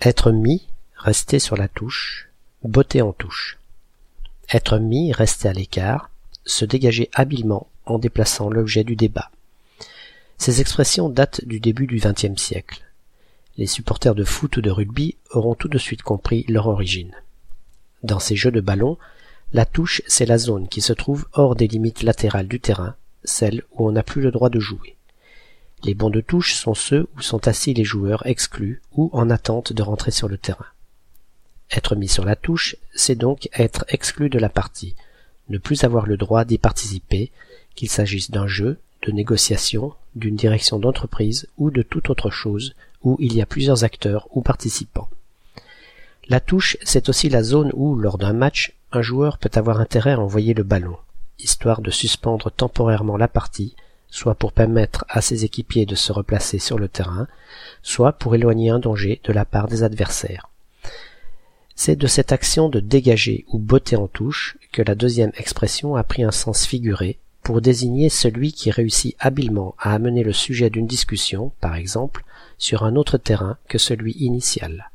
Être mis, rester sur la touche, botter en touche. Être mis, rester à l'écart, se dégager habilement en déplaçant l'objet du débat. Ces expressions datent du début du XXe siècle. Les supporters de foot ou de rugby auront tout de suite compris leur origine. Dans ces jeux de ballon, la touche, c'est la zone qui se trouve hors des limites latérales du terrain, celle où on n'a plus le droit de jouer. Les bons de touche sont ceux où sont assis les joueurs exclus ou en attente de rentrer sur le terrain. Être mis sur la touche, c'est donc être exclu de la partie, ne plus avoir le droit d'y participer, qu'il s'agisse d'un jeu, de négociation, d'une direction d'entreprise ou de toute autre chose où il y a plusieurs acteurs ou participants. La touche, c'est aussi la zone où, lors d'un match, un joueur peut avoir intérêt à envoyer le ballon, histoire de suspendre temporairement la partie, soit pour permettre à ses équipiers de se replacer sur le terrain, soit pour éloigner un danger de la part des adversaires. C'est de cette action de dégager ou botter en touche que la deuxième expression a pris un sens figuré pour désigner celui qui réussit habilement à amener le sujet d'une discussion, par exemple, sur un autre terrain que celui initial.